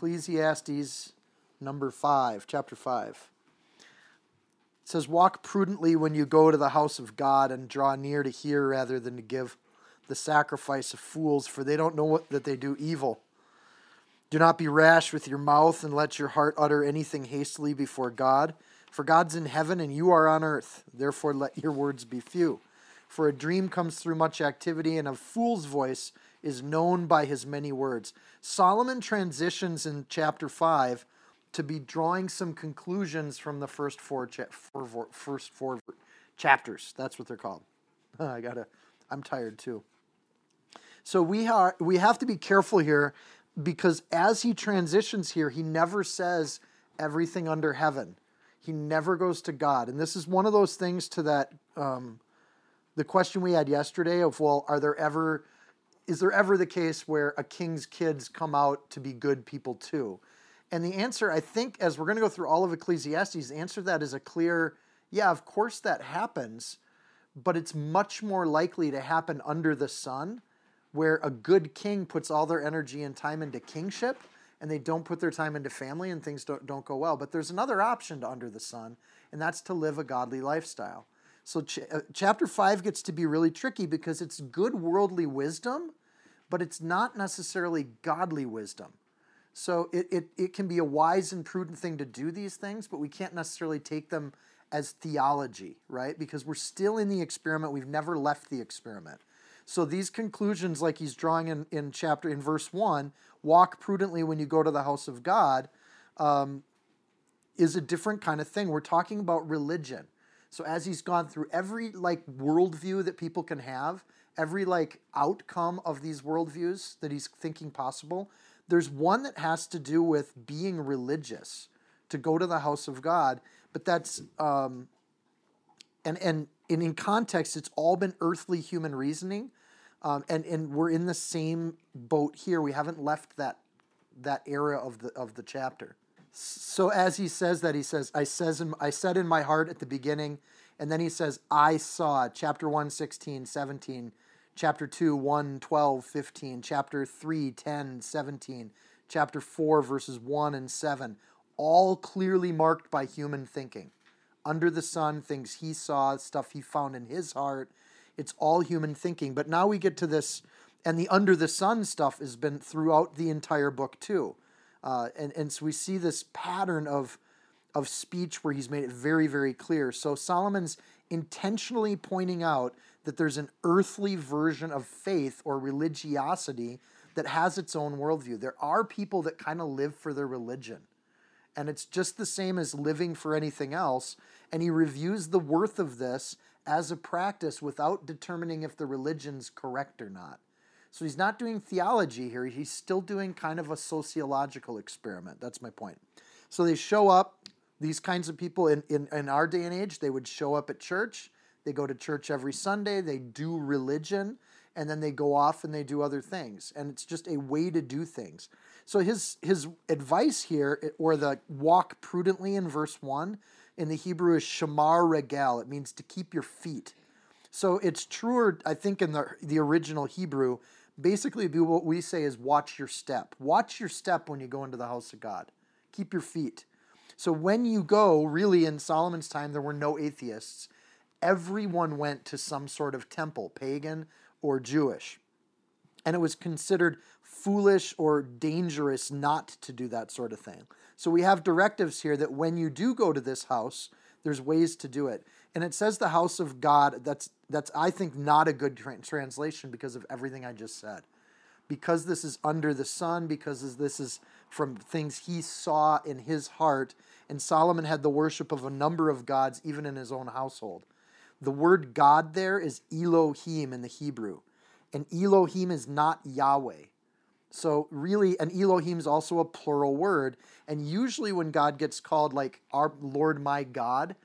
Ecclesiastes number 5, chapter 5. It says, Walk prudently when you go to the house of God and draw near to hear rather than to give the sacrifice of fools, for they don't know what, that they do evil. Do not be rash with your mouth and let your heart utter anything hastily before God. For God's in heaven and you are on earth. Therefore, let your words be few. For a dream comes through much activity, and a fool's voice is known by his many words. Solomon transitions in chapter 5 to be drawing some conclusions from the first four, cha- four, four first four chapters. That's what they're called. I gotta, I'm tired too. So we are we have to be careful here because as he transitions here, he never says everything under heaven. He never goes to God, and this is one of those things to that um, the question we had yesterday of well, are there ever is there ever the case where a king's kids come out to be good people too? And the answer, I think, as we're going to go through all of Ecclesiastes, the answer to that is a clear, yeah, of course that happens, but it's much more likely to happen under the sun, where a good king puts all their energy and time into kingship, and they don't put their time into family, and things don't, don't go well. But there's another option to under the sun, and that's to live a godly lifestyle. So ch- uh, chapter 5 gets to be really tricky because it's good worldly wisdom, but it's not necessarily godly wisdom. So it, it, it can be a wise and prudent thing to do these things, but we can't necessarily take them as theology, right? Because we're still in the experiment. We've never left the experiment. So these conclusions, like he's drawing in, in chapter in verse one, walk prudently when you go to the house of God, um, is a different kind of thing. We're talking about religion. So as he's gone through every like worldview that people can have, every like outcome of these worldviews that he's thinking possible, there's one that has to do with being religious, to go to the house of God. But that's um, and and and in context, it's all been earthly human reasoning, um, and and we're in the same boat here. We haven't left that that era of the of the chapter. So as he says that, he says, "I says in, I said in my heart at the beginning," and then he says, "I saw." Chapter 1, 16, 17, chapter 2, 1, 12, 15, chapter 3, 10, 17, chapter 4, verses 1 and 7, all clearly marked by human thinking. Under the sun, things he saw, stuff he found in his heart. It's all human thinking. But now we get to this, and the under the sun stuff has been throughout the entire book, too. Uh, and, and so we see this pattern of, of speech where he's made it very, very clear. So Solomon's intentionally pointing out that there's an earthly version of faith or religiosity that has its own worldview. There are people that kind of live for their religion. And it's just the same as living for anything else. And he reviews the worth of this as a practice without determining if the religion's correct or not. So he's not doing theology here. He's still doing kind of a sociological experiment. That's my point. So they show up, these kinds of people in, in, in our day and age, they would show up at church. They go to church every Sunday. They do religion. And then they go off and they do other things. And it's just a way to do things. So his, his advice here, or the walk prudently in verse 1, in the Hebrew is shamar regal. It means to keep your feet. So it's truer, I think, in the, the original Hebrew basically what we say is watch your step. Watch your step when you go into the house of God. Keep your feet. So when you go, really in Solomon's time, there were no atheists. Everyone went to some sort of temple, pagan or Jewish. And it was considered foolish or dangerous not to do that sort of thing. So we have directives here that when you do go to this house, there's ways to do it. And it says the house of God. That's that's I think not a good tra- translation because of everything I just said. Because this is under the sun, because this is from things he saw in his heart, and Solomon had the worship of a number of gods even in his own household. The word God there is Elohim in the Hebrew. And Elohim is not Yahweh. So, really, an Elohim is also a plural word. And usually, when God gets called, like our Lord my God,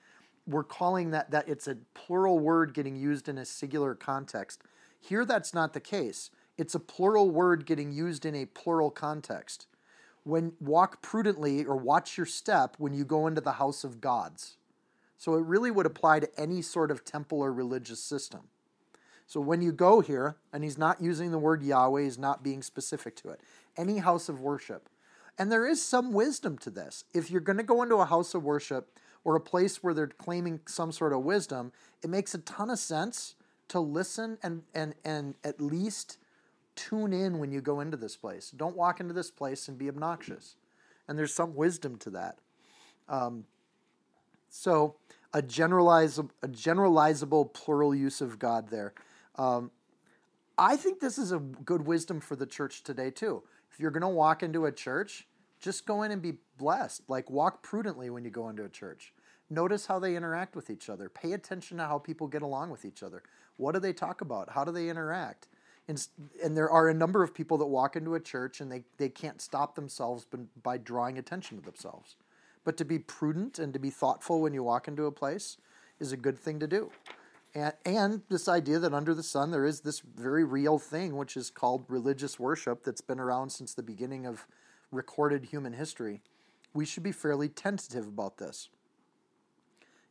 we're calling that, that it's a plural word getting used in a singular context. Here, that's not the case. It's a plural word getting used in a plural context. When walk prudently or watch your step when you go into the house of gods. So it really would apply to any sort of temple or religious system. So when you go here, and he's not using the word Yahweh, he's not being specific to it, any house of worship. And there is some wisdom to this. If you're going to go into a house of worship or a place where they're claiming some sort of wisdom, it makes a ton of sense to listen and, and, and at least tune in when you go into this place. Don't walk into this place and be obnoxious. And there's some wisdom to that. Um, so a generalizable, a generalizable plural use of God there. Um, I think this is a good wisdom for the church today too. If you're going to walk into a church, just go in and be blessed. Like walk prudently when you go into a church. Notice how they interact with each other. Pay attention to how people get along with each other. What do they talk about? How do they interact? And, and there are a number of people that walk into a church and they, they can't stop themselves by drawing attention to themselves. But to be prudent and to be thoughtful when you walk into a place is a good thing to do. And, and this idea that under the sun there is this very real thing which is called religious worship that's been around since the beginning of recorded human history. We should be fairly tentative about this.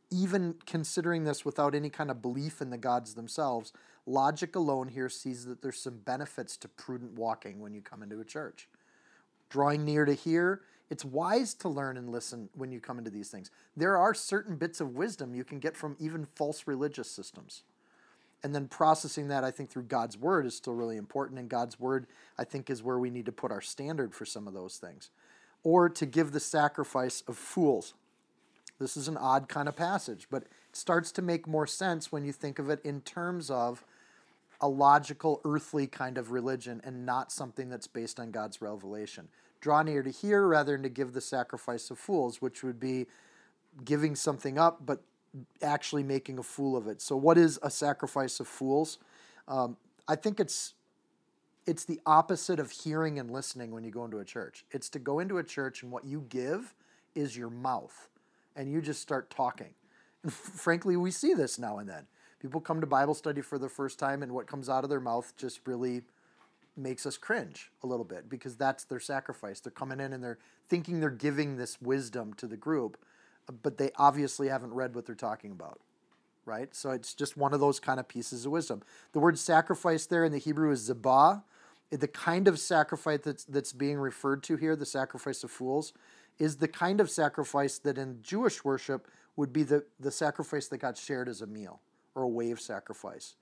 Even considering this without any kind of belief in the gods themselves, logic alone here sees that there's some benefits to prudent walking when you come into a church. Drawing near to hear, it's wise to learn and listen when you come into these things. There are certain bits of wisdom you can get from even false religious systems. And then processing that, I think, through God's word is still really important. And God's word, I think, is where we need to put our standard for some of those things. Or to give the sacrifice of fools. This is an odd kind of passage, but it starts to make more sense when you think of it in terms of a logical, earthly kind of religion and not something that's based on God's revelation draw near to hear rather than to give the sacrifice of fools, which would be giving something up but actually making a fool of it. So, what is a sacrifice of fools? Um, I think it's it's the opposite of hearing and listening when you go into a church. It's to go into a church and what you give is your mouth, and you just start talking. And frankly, we see this now and then. People come to Bible study for the first time, and what comes out of their mouth just really makes us cringe a little bit because that's their sacrifice. They're coming in and they're thinking they're giving this wisdom to the group, but they obviously haven't read what they're talking about. Right? So it's just one of those kind of pieces of wisdom. The word sacrifice there in the Hebrew is zabah. The kind of sacrifice that's, that's being referred to here, the sacrifice of fools, is the kind of sacrifice that in Jewish worship would be the, the sacrifice that got shared as a meal or a way of sacrifice.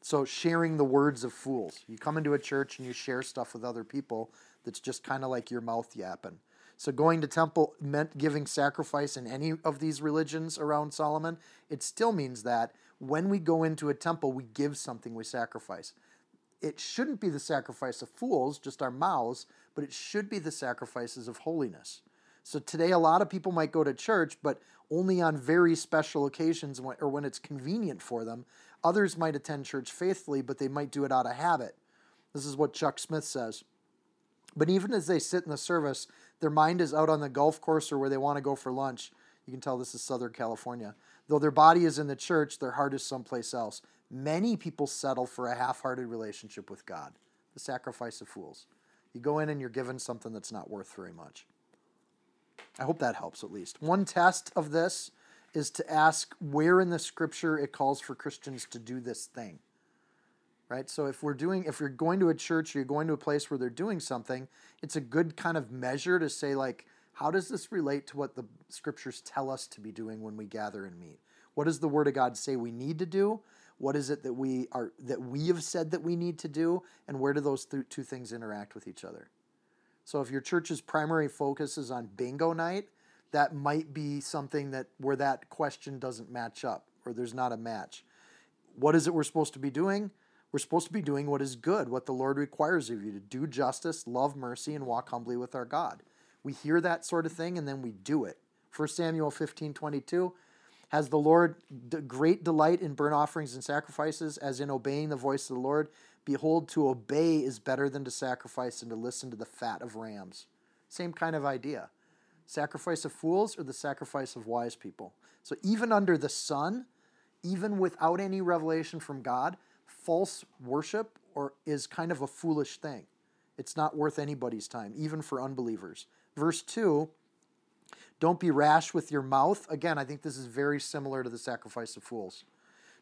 So sharing the words of fools. You come into a church and you share stuff with other people that's just kind of like your mouth yapping. So going to temple meant giving sacrifice in any of these religions around Solomon. It still means that when we go into a temple, we give something, we sacrifice. It shouldn't be the sacrifice of fools, just our mouths, but it should be the sacrifices of holiness. So today, a lot of people might go to church, but only on very special occasions or when it's convenient for them. Others might attend church faithfully, but they might do it out of habit. This is what Chuck Smith says. But even as they sit in the service, their mind is out on the golf course or where they want to go for lunch. You can tell this is Southern California. Though their body is in the church, their heart is someplace else. Many people settle for a half hearted relationship with God, the sacrifice of fools. You go in and you're given something that's not worth very much. I hope that helps at least. One test of this is to ask where in the scripture it calls for Christians to do this thing. Right? So if we're doing if you're going to a church or you're going to a place where they're doing something, it's a good kind of measure to say like how does this relate to what the scriptures tell us to be doing when we gather and meet? What does the word of God say we need to do? What is it that we are that we have said that we need to do and where do those th- two things interact with each other? So if your church's primary focus is on bingo night, that might be something that where that question doesn't match up or there's not a match. What is it we're supposed to be doing? We're supposed to be doing what is good, what the Lord requires of you to do justice, love mercy, and walk humbly with our God. We hear that sort of thing and then we do it. 1 Samuel 15 22, Has the Lord great delight in burnt offerings and sacrifices, as in obeying the voice of the Lord? Behold, to obey is better than to sacrifice, and to listen to the fat of rams. Same kind of idea. Sacrifice of fools or the sacrifice of wise people. So even under the sun, even without any revelation from God, false worship or is kind of a foolish thing. It's not worth anybody's time, even for unbelievers. Verse 2 Don't be rash with your mouth. Again, I think this is very similar to the sacrifice of fools.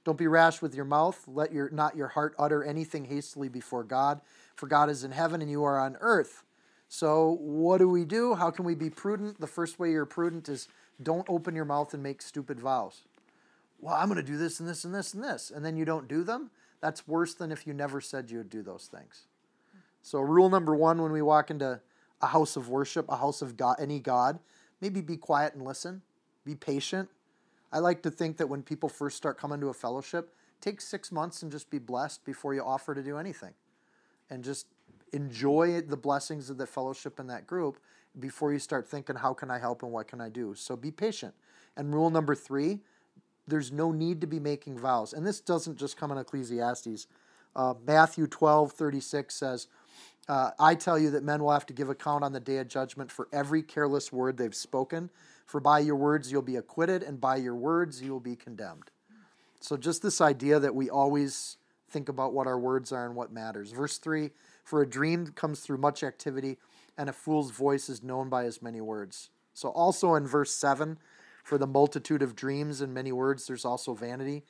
Don't be rash with your mouth. Let your not your heart utter anything hastily before God, for God is in heaven and you are on earth. So, what do we do? How can we be prudent? The first way you're prudent is don't open your mouth and make stupid vows. Well, I'm going to do this and this and this and this, and then you don't do them. That's worse than if you never said you would do those things. So, rule number one when we walk into a house of worship, a house of God, any God, maybe be quiet and listen, be patient. I like to think that when people first start coming to a fellowship, take six months and just be blessed before you offer to do anything. And just enjoy the blessings of the fellowship in that group before you start thinking, how can I help and what can I do? So be patient. And rule number three, there's no need to be making vows. And this doesn't just come in Ecclesiastes. Uh, Matthew 12, 36 says, uh, I tell you that men will have to give account on the day of judgment for every careless word they've spoken. For by your words you'll be acquitted, and by your words you will be condemned. So, just this idea that we always think about what our words are and what matters. Verse 3 For a dream comes through much activity, and a fool's voice is known by his many words. So, also in verse 7, for the multitude of dreams and many words, there's also vanity,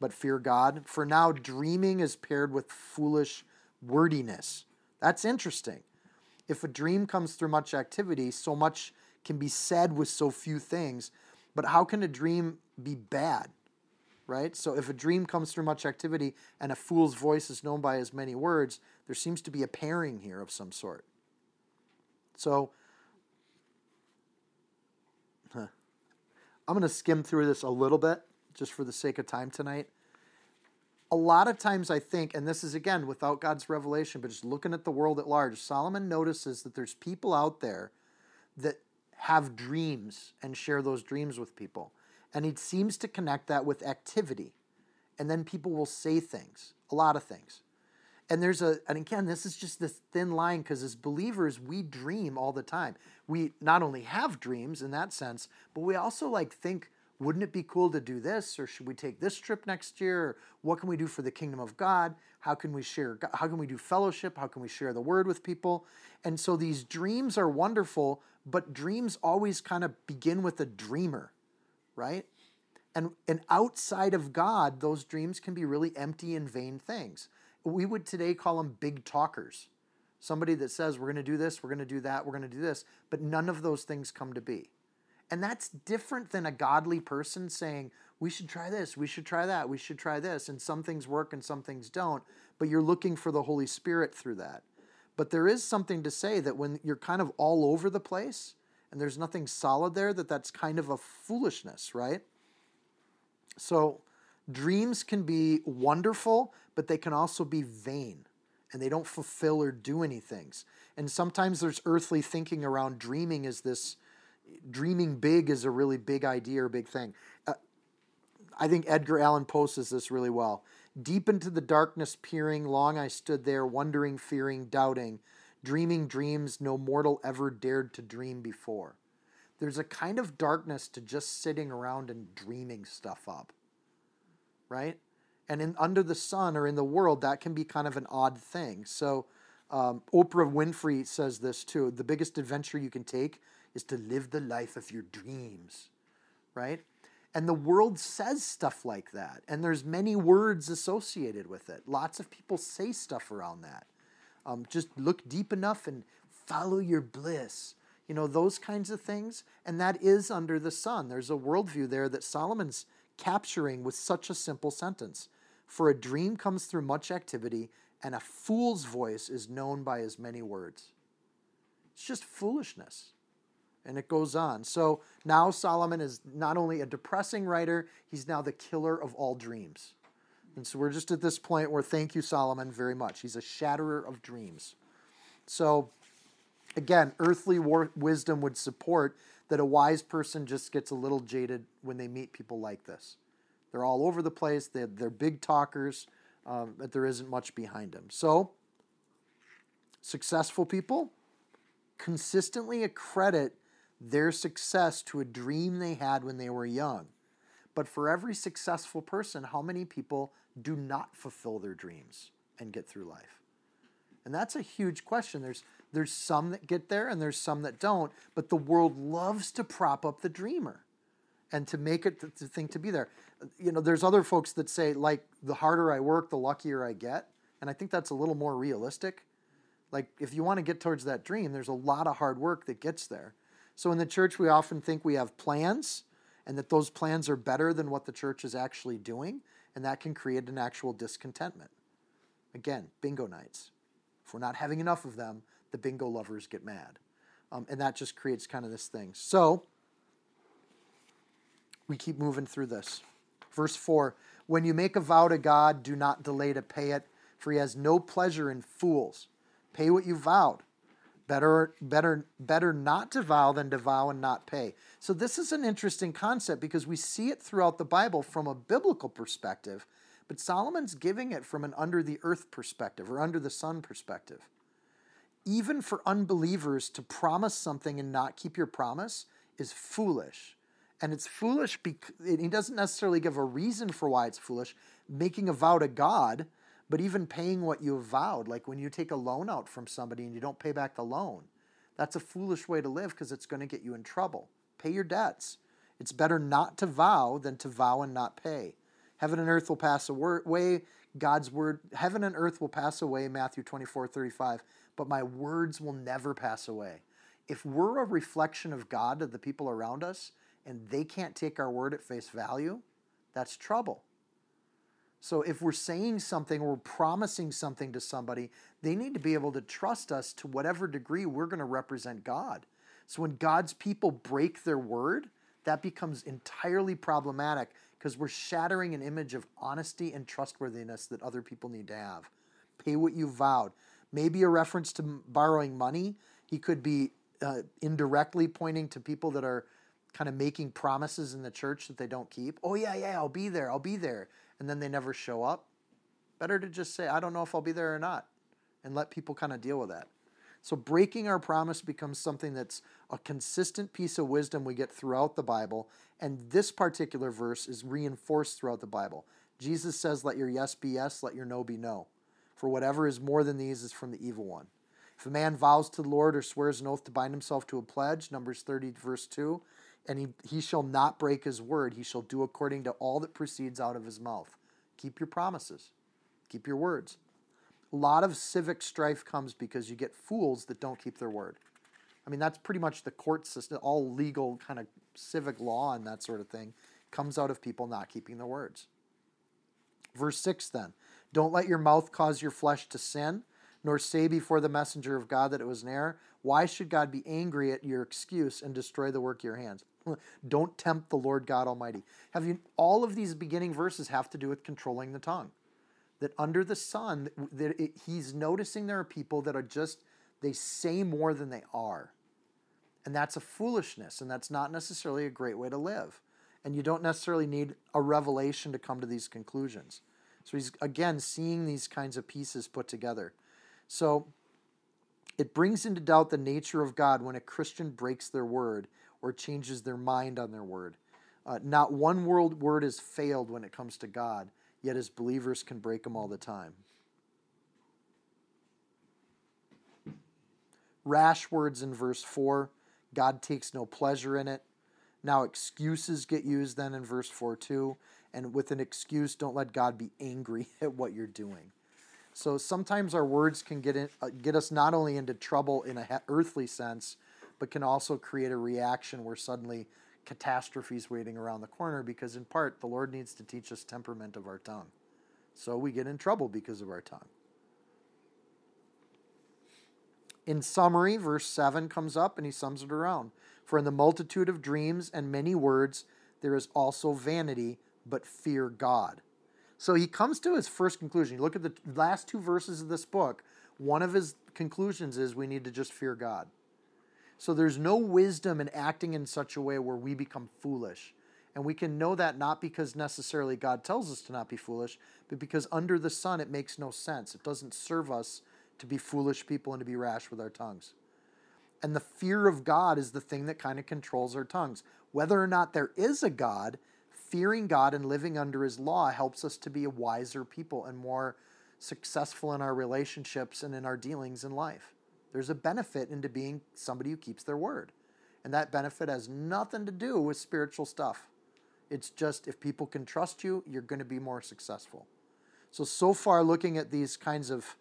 but fear God. For now, dreaming is paired with foolish wordiness. That's interesting. If a dream comes through much activity, so much can be said with so few things. But how can a dream be bad? Right? So if a dream comes through much activity and a fool's voice is known by as many words, there seems to be a pairing here of some sort. So huh. I'm going to skim through this a little bit just for the sake of time tonight a lot of times I think, and this is again without God's revelation, but just looking at the world at large, Solomon notices that there's people out there that have dreams and share those dreams with people. And he seems to connect that with activity. And then people will say things, a lot of things. And there's a, and again, this is just this thin line because as believers, we dream all the time. We not only have dreams in that sense, but we also like think wouldn't it be cool to do this or should we take this trip next year or what can we do for the kingdom of god how can we share how can we do fellowship how can we share the word with people and so these dreams are wonderful but dreams always kind of begin with a dreamer right and and outside of god those dreams can be really empty and vain things we would today call them big talkers somebody that says we're going to do this we're going to do that we're going to do this but none of those things come to be and that's different than a godly person saying, we should try this, we should try that, we should try this. And some things work and some things don't, but you're looking for the Holy Spirit through that. But there is something to say that when you're kind of all over the place and there's nothing solid there, that that's kind of a foolishness, right? So dreams can be wonderful, but they can also be vain and they don't fulfill or do any things. And sometimes there's earthly thinking around dreaming is this dreaming big is a really big idea or big thing. Uh, I think Edgar Allan Poe says this really well. Deep into the darkness peering, long I stood there, wondering, fearing, doubting, dreaming dreams no mortal ever dared to dream before. There's a kind of darkness to just sitting around and dreaming stuff up, right? And in under the sun or in the world, that can be kind of an odd thing. So, um, Oprah Winfrey says this too. The biggest adventure you can take is to live the life of your dreams, right? And the world says stuff like that. And there's many words associated with it. Lots of people say stuff around that. Um, just look deep enough and follow your bliss. You know, those kinds of things. And that is under the sun. There's a worldview there that Solomon's capturing with such a simple sentence. For a dream comes through much activity, and a fool's voice is known by as many words. It's just foolishness and it goes on. So now Solomon is not only a depressing writer, he's now the killer of all dreams. And so we're just at this point where thank you, Solomon, very much. He's a shatterer of dreams. So again, earthly war- wisdom would support that a wise person just gets a little jaded when they meet people like this. They're all over the place, they're, they're big talkers, um, but there isn't much behind them. So, successful people consistently accredit their success to a dream they had when they were young. But for every successful person, how many people do not fulfill their dreams and get through life? And that's a huge question. There's there's some that get there and there's some that don't, but the world loves to prop up the dreamer and to make it the thing to be there. You know, there's other folks that say like the harder I work, the luckier I get, and I think that's a little more realistic. Like if you want to get towards that dream, there's a lot of hard work that gets there. So in the church we often think we have plans and that those plans are better than what the church is actually doing, and that can create an actual discontentment. Again, bingo nights. If we're not having enough of them, the bingo lovers get mad. Um, and that just creates kind of this thing. So we keep moving through this. Verse 4 When you make a vow to God, do not delay to pay it, for he has no pleasure in fools. Pay what you vowed. Better, better, better not to vow than to vow and not pay. So this is an interesting concept because we see it throughout the Bible from a biblical perspective, but Solomon's giving it from an under the earth perspective or under the sun perspective. Even for unbelievers to promise something and not keep your promise is foolish. And it's foolish because he doesn't necessarily give a reason for why it's foolish. Making a vow to God, but even paying what you vowed, like when you take a loan out from somebody and you don't pay back the loan, that's a foolish way to live because it's going to get you in trouble. Pay your debts. It's better not to vow than to vow and not pay. Heaven and earth will pass away. God's word, heaven and earth will pass away, Matthew 24, 35, but my words will never pass away. If we're a reflection of God to the people around us and they can't take our word at face value, that's trouble. So if we're saying something or promising something to somebody, they need to be able to trust us to whatever degree we're going to represent God. So when God's people break their word, that becomes entirely problematic because we're shattering an image of honesty and trustworthiness that other people need to have. Pay what you vowed. Maybe a reference to borrowing money. He could be uh, indirectly pointing to people that are kind of making promises in the church that they don't keep. Oh, yeah, yeah, I'll be there, I'll be there. And then they never show up. Better to just say, I don't know if I'll be there or not, and let people kind of deal with that. So breaking our promise becomes something that's a consistent piece of wisdom we get throughout the Bible. And this particular verse is reinforced throughout the Bible. Jesus says, Let your yes be yes, let your no be no. For whatever is more than these is from the evil one. If a man vows to the Lord or swears an oath to bind himself to a pledge, Numbers 30, verse 2, and he, he shall not break his word, he shall do according to all that proceeds out of his mouth. Keep your promises, keep your words. A lot of civic strife comes because you get fools that don't keep their word. I mean, that's pretty much the court system, all legal kind of civic law and that sort of thing comes out of people not keeping their words. Verse 6 then Don't let your mouth cause your flesh to sin, nor say before the messenger of God that it was an error. Why should God be angry at your excuse and destroy the work of your hands? Don't tempt the Lord God Almighty. Have you all of these beginning verses have to do with controlling the tongue? That under the sun, that it, he's noticing there are people that are just they say more than they are. And that's a foolishness, and that's not necessarily a great way to live. And you don't necessarily need a revelation to come to these conclusions. So he's again seeing these kinds of pieces put together. So it brings into doubt the nature of God when a Christian breaks their word or changes their mind on their word. Uh, not one world word has failed when it comes to God, yet as believers can break them all the time. Rash words in verse 4 God takes no pleasure in it. Now, excuses get used then in verse 4 too. And with an excuse, don't let God be angry at what you're doing. So sometimes our words can get, in, uh, get us not only into trouble in a earthly sense, but can also create a reaction where suddenly catastrophe is waiting around the corner because, in part, the Lord needs to teach us temperament of our tongue. So we get in trouble because of our tongue. In summary, verse 7 comes up and he sums it around. For in the multitude of dreams and many words, there is also vanity, but fear God. So he comes to his first conclusion. You look at the last two verses of this book, one of his conclusions is we need to just fear God. So there's no wisdom in acting in such a way where we become foolish. And we can know that not because necessarily God tells us to not be foolish, but because under the sun it makes no sense. It doesn't serve us to be foolish people and to be rash with our tongues. And the fear of God is the thing that kind of controls our tongues. Whether or not there is a God, fearing God and living under his law helps us to be a wiser people and more successful in our relationships and in our dealings in life. There's a benefit into being somebody who keeps their word. And that benefit has nothing to do with spiritual stuff. It's just if people can trust you, you're going to be more successful. So, so far, looking at these kinds of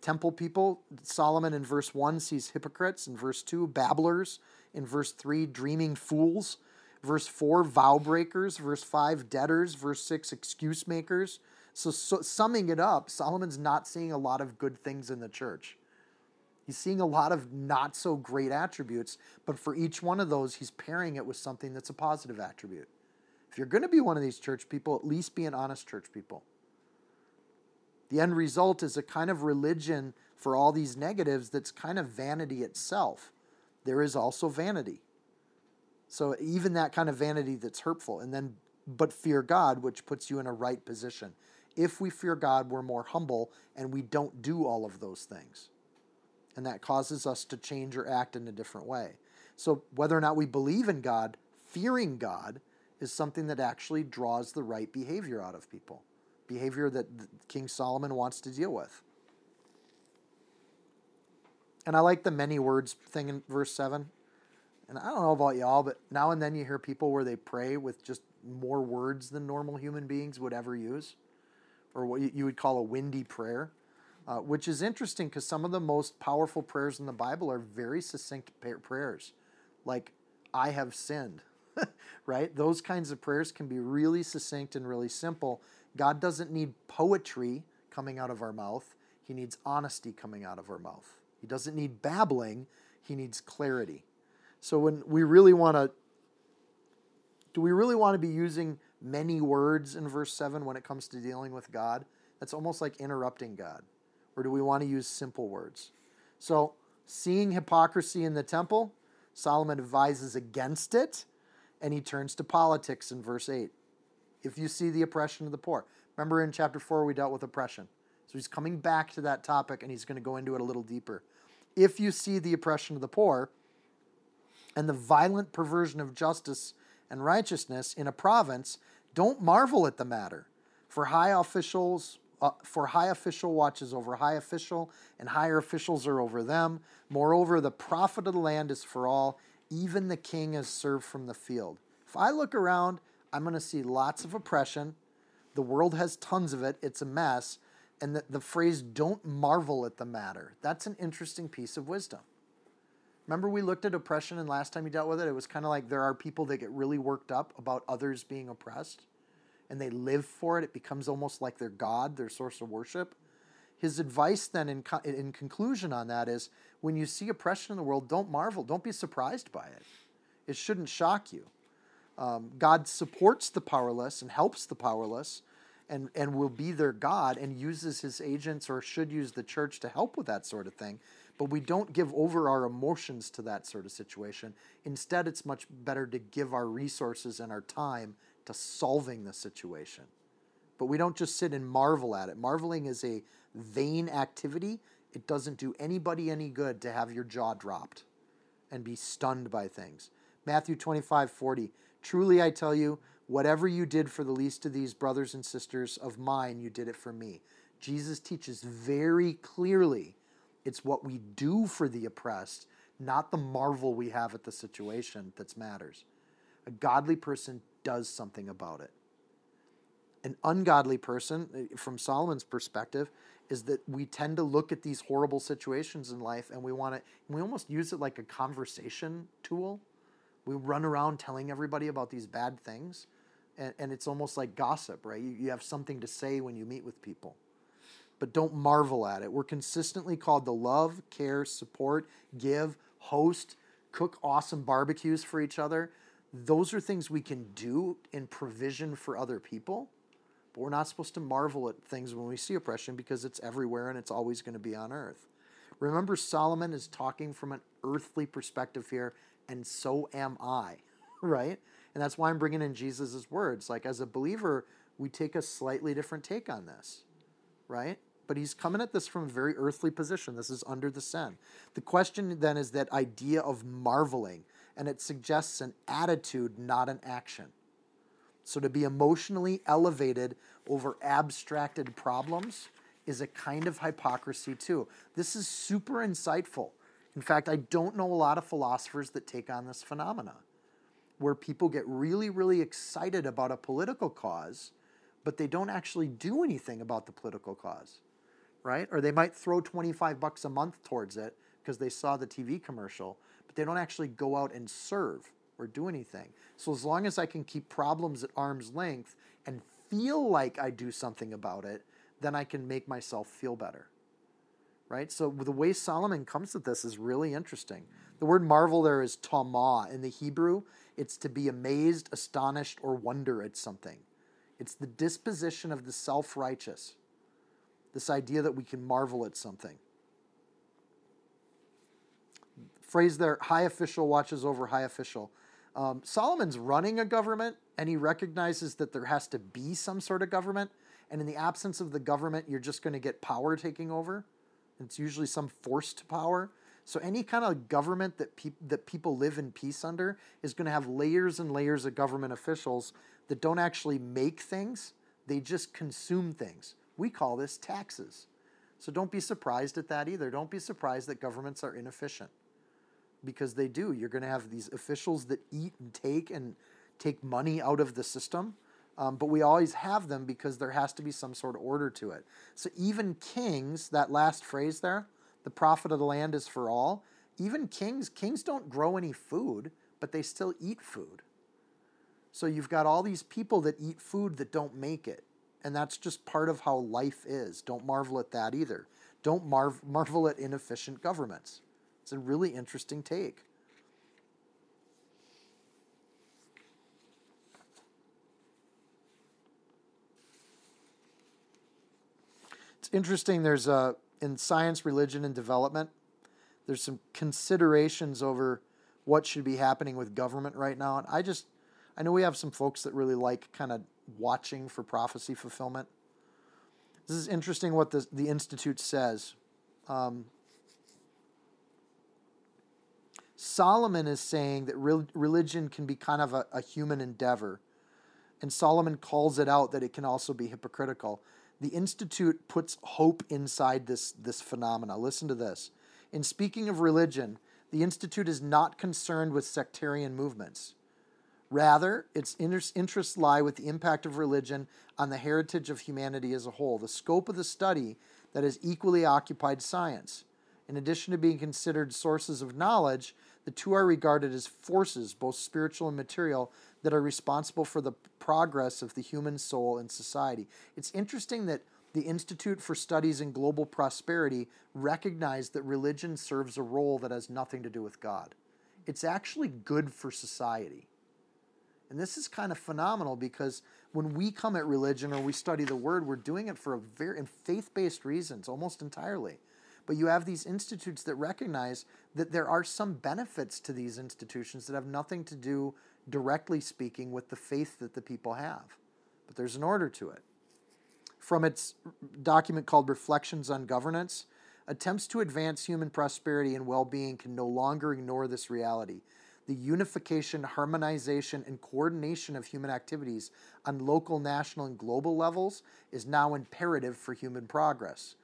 temple people, Solomon in verse 1 sees hypocrites, in verse 2, babblers, in verse 3, dreaming fools, verse 4, vow breakers, verse 5, debtors, verse 6, excuse makers. So, so, summing it up, Solomon's not seeing a lot of good things in the church. He's seeing a lot of not so great attributes, but for each one of those, he's pairing it with something that's a positive attribute. If you're going to be one of these church people, at least be an honest church people. The end result is a kind of religion for all these negatives that's kind of vanity itself. There is also vanity. So even that kind of vanity that's hurtful, and then but fear God, which puts you in a right position. If we fear God, we're more humble and we don't do all of those things. And that causes us to change or act in a different way. So, whether or not we believe in God, fearing God is something that actually draws the right behavior out of people, behavior that King Solomon wants to deal with. And I like the many words thing in verse 7. And I don't know about y'all, but now and then you hear people where they pray with just more words than normal human beings would ever use, or what you would call a windy prayer uh, which is interesting because some of the most powerful prayers in the Bible are very succinct prayers, like, I have sinned, right? Those kinds of prayers can be really succinct and really simple. God doesn't need poetry coming out of our mouth, He needs honesty coming out of our mouth. He doesn't need babbling, He needs clarity. So when we really want to, do we really want to be using many words in verse 7 when it comes to dealing with God? That's almost like interrupting God. Or do we want to use simple words? So, seeing hypocrisy in the temple, Solomon advises against it, and he turns to politics in verse 8. If you see the oppression of the poor. Remember in chapter 4 we dealt with oppression. So he's coming back to that topic and he's going to go into it a little deeper. If you see the oppression of the poor and the violent perversion of justice and righteousness in a province, don't marvel at the matter. For high officials uh, for high official watches over high official, and higher officials are over them. Moreover, the profit of the land is for all. Even the king is served from the field. If I look around, I'm going to see lots of oppression. The world has tons of it. It's a mess. And the, the phrase, don't marvel at the matter, that's an interesting piece of wisdom. Remember, we looked at oppression, and last time you dealt with it, it was kind of like there are people that get really worked up about others being oppressed and they live for it, it becomes almost like their God, their source of worship. His advice then, in, in conclusion on that, is when you see oppression in the world, don't marvel, don't be surprised by it. It shouldn't shock you. Um, God supports the powerless and helps the powerless and, and will be their God and uses his agents or should use the church to help with that sort of thing. But we don't give over our emotions to that sort of situation. Instead, it's much better to give our resources and our time to solving the situation. But we don't just sit and marvel at it. Marveling is a vain activity. It doesn't do anybody any good to have your jaw dropped and be stunned by things. Matthew 25, 40. Truly I tell you, whatever you did for the least of these brothers and sisters of mine, you did it for me. Jesus teaches very clearly it's what we do for the oppressed, not the marvel we have at the situation that matters. A godly person does something about it. An ungodly person, eh, from Solomon's perspective, is that we tend to look at these horrible situations in life and we want to, we almost use it like a conversation tool. We run around telling everybody about these bad things, and, and it's almost like gossip, right? You, you have something to say when you meet with people. But don't marvel at it. We're consistently called to love, care, support, give, host, cook awesome barbecues for each other those are things we can do in provision for other people. But we're not supposed to marvel at things when we see oppression because it's everywhere and it's always going to be on earth. Remember, Solomon is talking from an earthly perspective here, and so am I, right? And that's why I'm bringing in Jesus' words. Like, as a believer, we take a slightly different take on this, right? But he's coming at this from a very earthly position. This is under the sun. The question then is that idea of marveling, and it suggests an attitude, not an action. So to be emotionally elevated over abstracted problems is a kind of hypocrisy too. This is super insightful. In fact, I don't know a lot of philosophers that take on this phenomena where people get really, really excited about a political cause, but they don't actually do anything about the political cause, right? Or they might throw 25 bucks a month towards it because they saw the TV commercial, they don't actually go out and serve or do anything. So as long as I can keep problems at arm's length and feel like I do something about it, then I can make myself feel better. Right? So the way Solomon comes at this is really interesting. The word marvel there is tamah. In the Hebrew, it's to be amazed, astonished, or wonder at something. It's the disposition of the self righteous. This idea that we can marvel at something. Phrase there high official watches over high official. Um, Solomon's running a government and he recognizes that there has to be some sort of government. And in the absence of the government, you're just going to get power taking over. It's usually some forced power. So any kind of government that, pe- that people live in peace under is going to have layers and layers of government officials that don't actually make things, they just consume things. We call this taxes. So don't be surprised at that either. Don't be surprised that governments are inefficient because they do. You're going to have these officials that eat and take and take money out of the system. Um, but we always have them because there has to be some sort of order to it. So even kings, that last phrase there, the profit of the land is for all. Even kings, kings don't grow any food, but they still eat food. So you've got all these people that eat food that don't make it. And that's just part of how life is. Don't marvel at that either. Don't marv- marvel at inefficient governments. It's a really interesting take. It's interesting. There's a in science, religion, and development, there's some considerations over what should be happening with government right now. And I just, I know we have some folks that really like kind of watching for prophecy fulfillment. This is interesting what the, the Institute says. Um, Solomon is saying that re- religion can be kind of a, a human endeavor. And Solomon calls it out that it can also be hypocritical the Institute puts hope inside this, this phenomena. Listen to this. In speaking of religion, the Institute is not concerned with sectarian movements. Rather, its interests lie with the impact of religion on the heritage of humanity as a whole, the scope of the study that has equally occupied science. In addition to being considered sources of knowledge, the two are regarded as forces, both spiritual and material, that are responsible for the progress of the human soul and society. It's interesting that the Institute for Studies in Global Prosperity recognized that religion serves a role that has nothing to do with God. It's actually good for society. And this is kind of phenomenal because when we come at religion or we study the word, we're doing it for a very faith-based reasons almost entirely. But you have these institutes that recognize that there are some benefits to these institutions that have nothing to do directly speaking with the faith that the people have. But there's an order to it. From its document called Reflections on Governance, attempts to advance human prosperity and well being can no longer ignore this reality. The unification, harmonization, and coordination of human activities on local, national, and global levels is now imperative for human progress.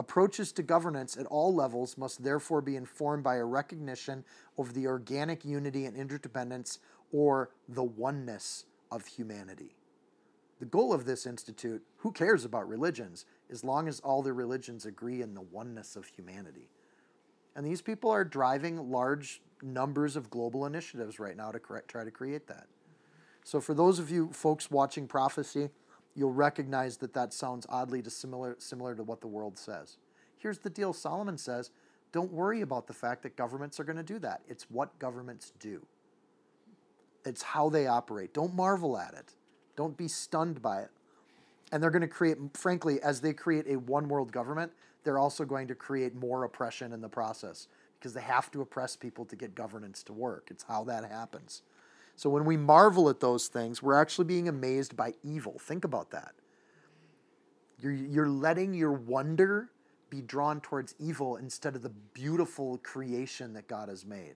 Approaches to governance at all levels must therefore be informed by a recognition of the organic unity and interdependence or the oneness of humanity. The goal of this institute, who cares about religions, as long as all the religions agree in the oneness of humanity. And these people are driving large numbers of global initiatives right now to try to create that. So, for those of you folks watching prophecy, you'll recognize that that sounds oddly to similar, similar to what the world says. Here's the deal Solomon says don't worry about the fact that governments are going to do that. It's what governments do. It's how they operate. Don't marvel at it. Don't be stunned by it. And they're going to create, frankly, as they create a one world government, they're also going to create more oppression in the process because they have to oppress people to get governance to work. It's how that happens. So when we marvel at those things, we're actually being amazed by evil. Think about that. You're, you're letting your wonder be drawn towards evil instead of the beautiful creation that God has made.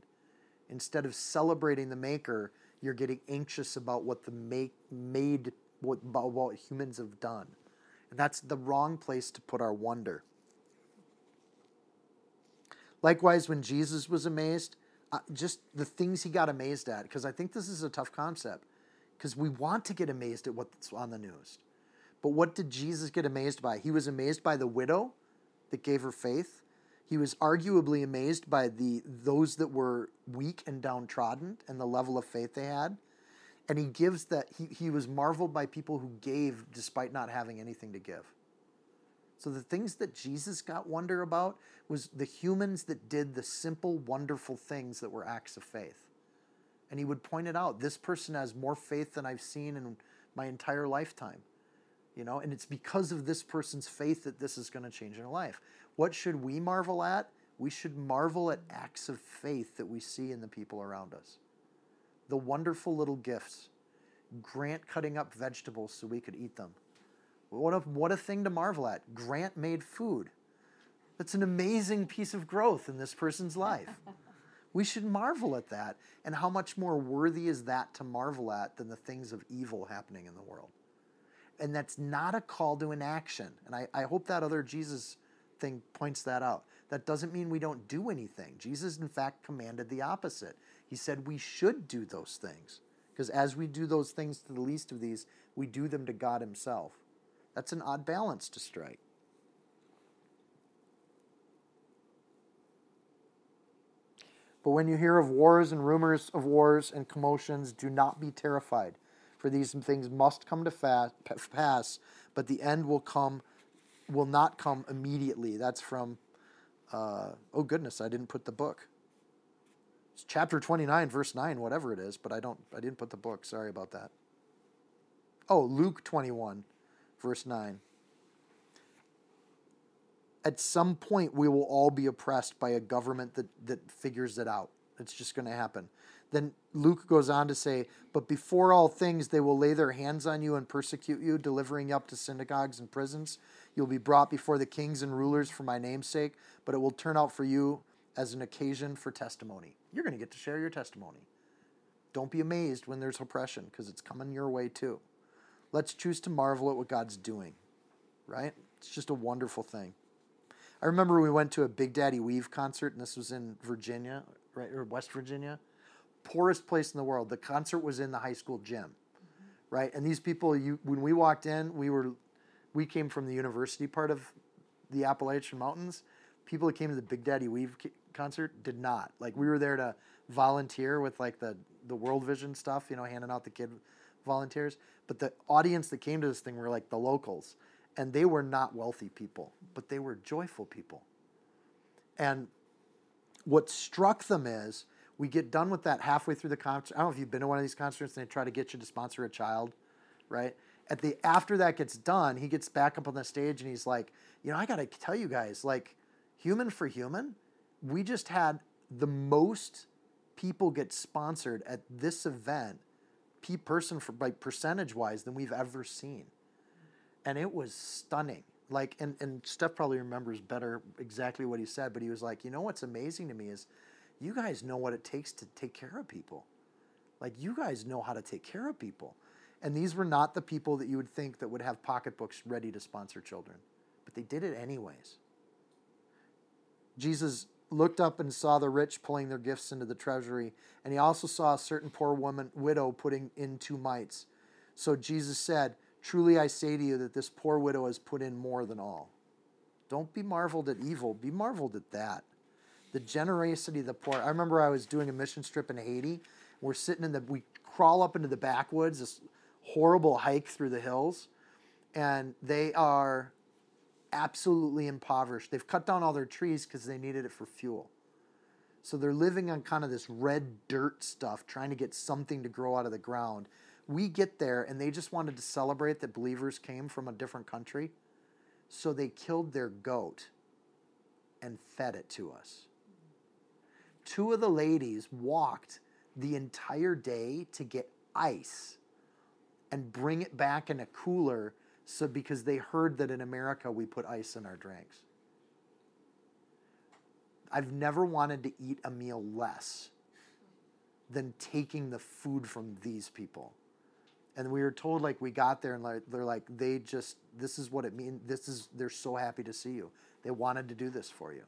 Instead of celebrating the Maker, you're getting anxious about what the make, made, what, about what humans have done. And that's the wrong place to put our wonder. Likewise, when Jesus was amazed, just the things he got amazed at, because I think this is a tough concept, because we want to get amazed at what's on the news. But what did Jesus get amazed by? He was amazed by the widow that gave her faith. He was arguably amazed by the those that were weak and downtrodden and the level of faith they had. And he gives that he, he was marveled by people who gave despite not having anything to give. So the things that Jesus got wonder about was the humans that did the simple, wonderful things that were acts of faith. And he would point it out. This person has more faith than I've seen in my entire lifetime. You know, and it's because of this person's faith that this is going to change their life. What should we marvel at? We should marvel at acts of faith that we see in the people around us. The wonderful little gifts. Grant cutting up vegetables so we could eat them. What a, what a thing to marvel at. Grant made food. That's an amazing piece of growth in this person's life. we should marvel at that. And how much more worthy is that to marvel at than the things of evil happening in the world? And that's not a call to inaction. And I, I hope that other Jesus thing points that out. That doesn't mean we don't do anything. Jesus, in fact, commanded the opposite. He said we should do those things. Because as we do those things to the least of these, we do them to God Himself. That's an odd balance to strike. But when you hear of wars and rumors of wars and commotions, do not be terrified for these things must come to pass, but the end will come, will not come immediately. That's from, uh, oh goodness, I didn't put the book. It's chapter 29, verse 9, whatever it is, but I don't, I didn't put the book. Sorry about that. Oh, Luke 21, verse 9. At some point, we will all be oppressed by a government that, that figures it out. It's just going to happen. Then Luke goes on to say, But before all things, they will lay their hands on you and persecute you, delivering you up to synagogues and prisons. You'll be brought before the kings and rulers for my name's sake, but it will turn out for you as an occasion for testimony. You're going to get to share your testimony. Don't be amazed when there's oppression, because it's coming your way too. Let's choose to marvel at what God's doing, right? It's just a wonderful thing. I remember we went to a Big Daddy Weave concert, and this was in Virginia, right, or West Virginia poorest place in the world. The concert was in the high school gym, right? And these people, you when we walked in, we were we came from the university part of the Appalachian Mountains. People that came to the Big Daddy Weave concert did not. Like we were there to volunteer with like the the World Vision stuff, you know, handing out the kid volunteers. But the audience that came to this thing were like the locals, and they were not wealthy people, but they were joyful people. And what struck them is we get done with that halfway through the concert. I don't know if you've been to one of these concerts and they try to get you to sponsor a child, right? At the after that gets done, he gets back up on the stage and he's like, you know, I got to tell you guys, like, human for human, we just had the most people get sponsored at this event, p person for like percentage wise, than we've ever seen, and it was stunning. Like, and and Steph probably remembers better exactly what he said, but he was like, you know, what's amazing to me is you guys know what it takes to take care of people. Like, you guys know how to take care of people. And these were not the people that you would think that would have pocketbooks ready to sponsor children, but they did it anyways. Jesus looked up and saw the rich pulling their gifts into the treasury, and he also saw a certain poor woman, widow, putting in two mites. So Jesus said, Truly I say to you that this poor widow has put in more than all. Don't be marveled at evil, be marveled at that the generosity of the poor. I remember I was doing a mission trip in Haiti. We're sitting in the, we crawl up into the backwoods, this horrible hike through the hills, and they are absolutely impoverished. They've cut down all their trees because they needed it for fuel. So they're living on kind of this red dirt stuff, trying to get something to grow out of the ground. We get there and they just wanted to celebrate that believers came from a different country. So they killed their goat and fed it to us. Two of the ladies walked the entire day to get ice and bring it back in a cooler so because they heard that in America we put ice in our drinks. I've never wanted to eat a meal less than taking the food from these people. And we were told like we got there and like they're like they just this is what it means. This is they're so happy to see you. They wanted to do this for you.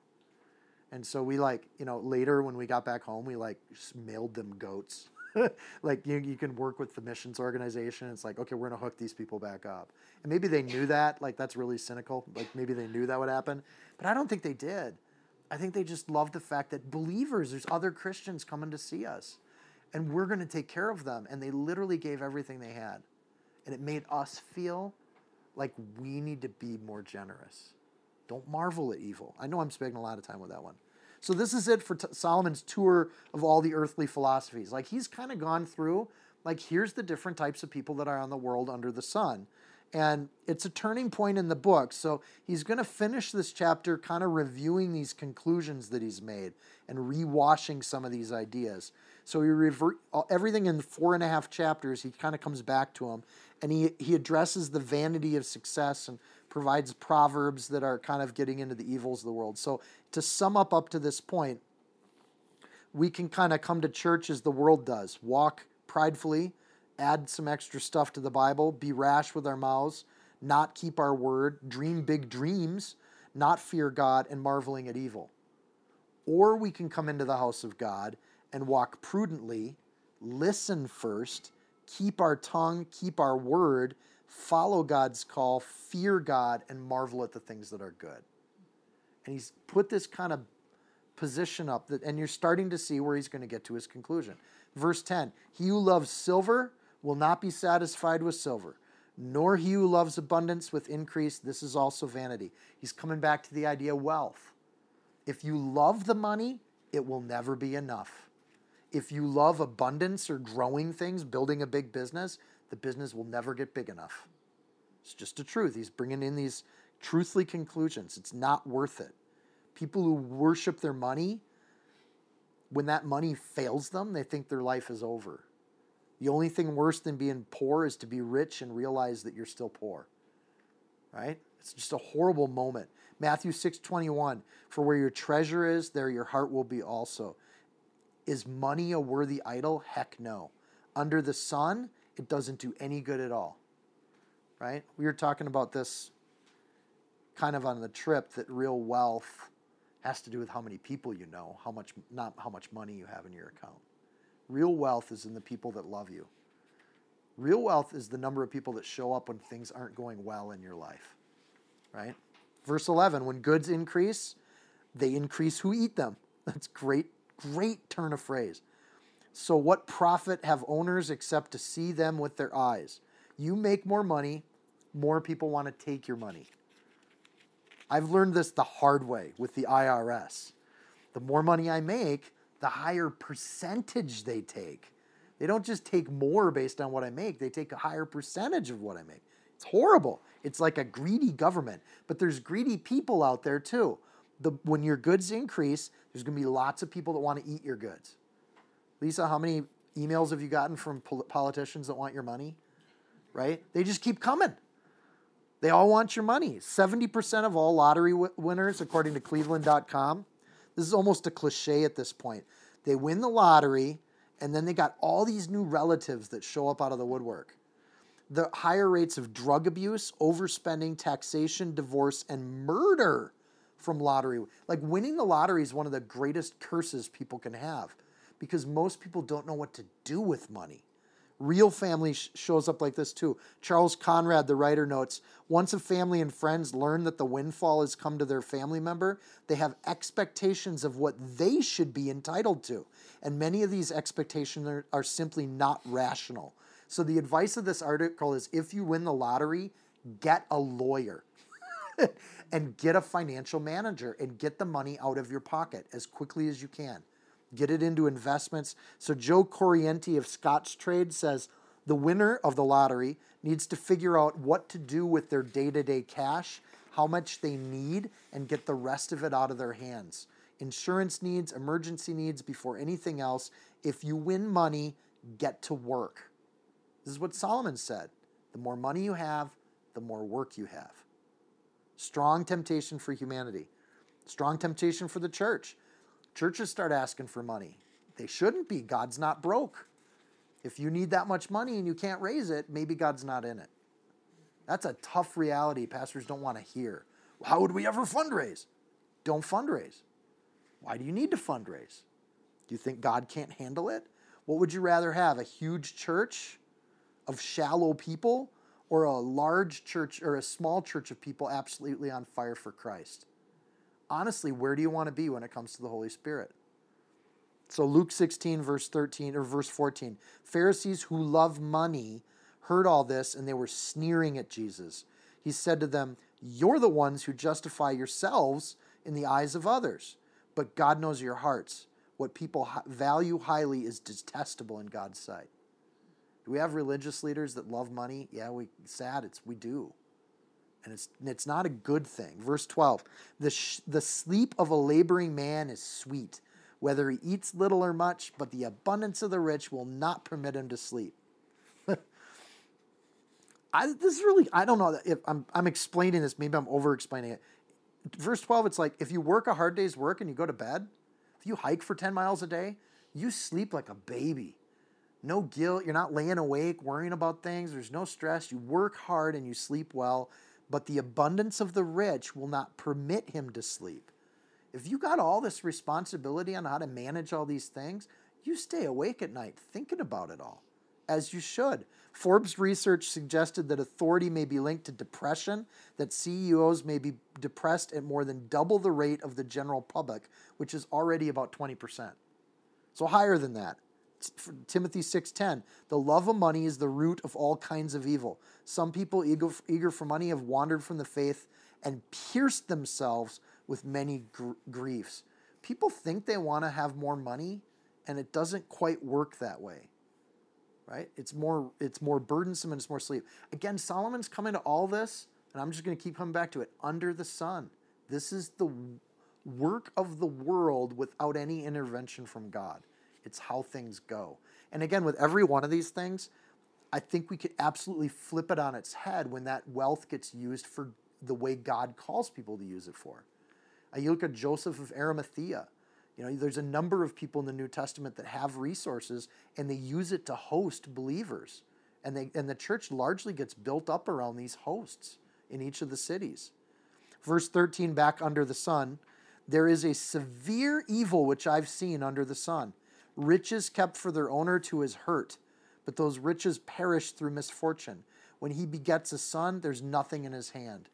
And so we like, you know, later when we got back home, we like mailed them goats. like you, you can work with the missions organization. It's like, okay, we're gonna hook these people back up. And maybe they knew that. Like that's really cynical. Like maybe they knew that would happen. But I don't think they did. I think they just loved the fact that believers, there's other Christians coming to see us. And we're gonna take care of them. And they literally gave everything they had. And it made us feel like we need to be more generous. Don't marvel at evil. I know I'm spending a lot of time with that one. So this is it for Solomon's tour of all the earthly philosophies. Like he's kind of gone through like here's the different types of people that are on the world under the sun. And it's a turning point in the book. So he's going to finish this chapter kind of reviewing these conclusions that he's made and rewashing some of these ideas. So he revert everything in four and a half chapters. He kind of comes back to him, and he he addresses the vanity of success and provides proverbs that are kind of getting into the evils of the world. So to sum up up to this point, we can kind of come to church as the world does, walk pridefully, add some extra stuff to the Bible, be rash with our mouths, not keep our word, dream big dreams, not fear God, and marveling at evil. Or we can come into the house of God and walk prudently, listen first, keep our tongue, keep our word, follow God's call, fear God, and marvel at the things that are good. And he's put this kind of position up that, and you're starting to see where he's going to get to his conclusion. Verse 10 He who loves silver will not be satisfied with silver, nor he who loves abundance with increase. This is also vanity. He's coming back to the idea of wealth. If you love the money, it will never be enough. If you love abundance or growing things, building a big business, the business will never get big enough. It's just a truth. He's bringing in these truthfully conclusions. It's not worth it. People who worship their money, when that money fails them, they think their life is over. The only thing worse than being poor is to be rich and realize that you're still poor. Right? It's just a horrible moment. Matthew 6:21, for where your treasure is, there your heart will be also. Is money a worthy idol? Heck no. Under the sun, it doesn't do any good at all. Right? We were talking about this kind of on the trip that real wealth has to do with how many people you know, how much not how much money you have in your account. Real wealth is in the people that love you. Real wealth is the number of people that show up when things aren't going well in your life. Right? Verse 11, when goods increase, they increase who eat them. That's great great turn of phrase. So, what profit have owners except to see them with their eyes? You make more money, more people want to take your money. I've learned this the hard way with the IRS. The more money I make, the higher percentage they take. They don't just take more based on what I make, they take a higher percentage of what I make. It's horrible. It's like a greedy government. But there's greedy people out there too. The, when your goods increase, there's going to be lots of people that want to eat your goods. Lisa, how many emails have you gotten from politicians that want your money? Right? They just keep coming. They all want your money. 70% of all lottery w- winners, according to cleveland.com, this is almost a cliche at this point. They win the lottery, and then they got all these new relatives that show up out of the woodwork. The higher rates of drug abuse, overspending, taxation, divorce, and murder from lottery. Like winning the lottery is one of the greatest curses people can have because most people don't know what to do with money. Real family sh- shows up like this too. Charles Conrad, the writer, notes once a family and friends learn that the windfall has come to their family member, they have expectations of what they should be entitled to. And many of these expectations are, are simply not rational. So, the advice of this article is if you win the lottery, get a lawyer. and get a financial manager and get the money out of your pocket as quickly as you can get it into investments. So Joe Corriente of Scottrade says The winner of the lottery needs to figure out what to do with their day to day cash, how much they need, and get the rest of it out of their hands. Insurance needs, emergency needs before anything else. If you win money, get to work. This is what Solomon said. The more money you have, the more work you have. Strong temptation for humanity. Strong temptation for the church. Churches start asking for money. They shouldn't be. God's not broke. If you need that much money and you can't raise it, maybe God's not in it. That's a tough reality pastors don't want to hear. How would we ever fundraise? Don't fundraise. Why do you need to fundraise? Do you think God can't handle it? What would you rather have? A huge church of shallow people or a large church or a small church of people absolutely on fire for Christ? Honestly, where do you want to be when it comes to the Holy Spirit? So Luke 16 verse 13 or verse 14. Pharisees who love money heard all this and they were sneering at Jesus. He said to them, "You're the ones who justify yourselves in the eyes of others, but God knows your hearts. What people value highly is detestable in God's sight." Do we have religious leaders that love money? Yeah, we sad it's we do. And it's it's not a good thing. Verse 12. The sh- the sleep of a laboring man is sweet whether he eats little or much, but the abundance of the rich will not permit him to sleep. I, this is really, I don't know if I'm, I'm explaining this, maybe I'm over explaining it. Verse 12, it's like if you work a hard day's work and you go to bed, if you hike for 10 miles a day, you sleep like a baby. No guilt. You're not laying awake worrying about things. There's no stress. You work hard and you sleep well, but the abundance of the rich will not permit him to sleep. If you got all this responsibility on how to manage all these things, you stay awake at night thinking about it all, as you should. Forbes research suggested that authority may be linked to depression, that CEOs may be depressed at more than double the rate of the general public, which is already about 20%. So higher than that. Timothy 6:10 The love of money is the root of all kinds of evil. Some people eager, eager for money have wandered from the faith and pierced themselves with many gr- griefs. People think they want to have more money, and it doesn't quite work that way. Right? It's more it's more burdensome and it's more sleep. Again, Solomon's coming to all this, and I'm just going to keep coming back to it. Under the sun, this is the work of the world without any intervention from God. It's how things go. And again, with every one of these things, I think we could absolutely flip it on its head when that wealth gets used for the way God calls people to use it for. Uh, you look at Joseph of Arimathea. You know, there's a number of people in the New Testament that have resources and they use it to host believers. And, they, and the church largely gets built up around these hosts in each of the cities. Verse 13, back under the sun, there is a severe evil which I've seen under the sun. Riches kept for their owner to his hurt, but those riches perish through misfortune. When he begets a son, there's nothing in his hand.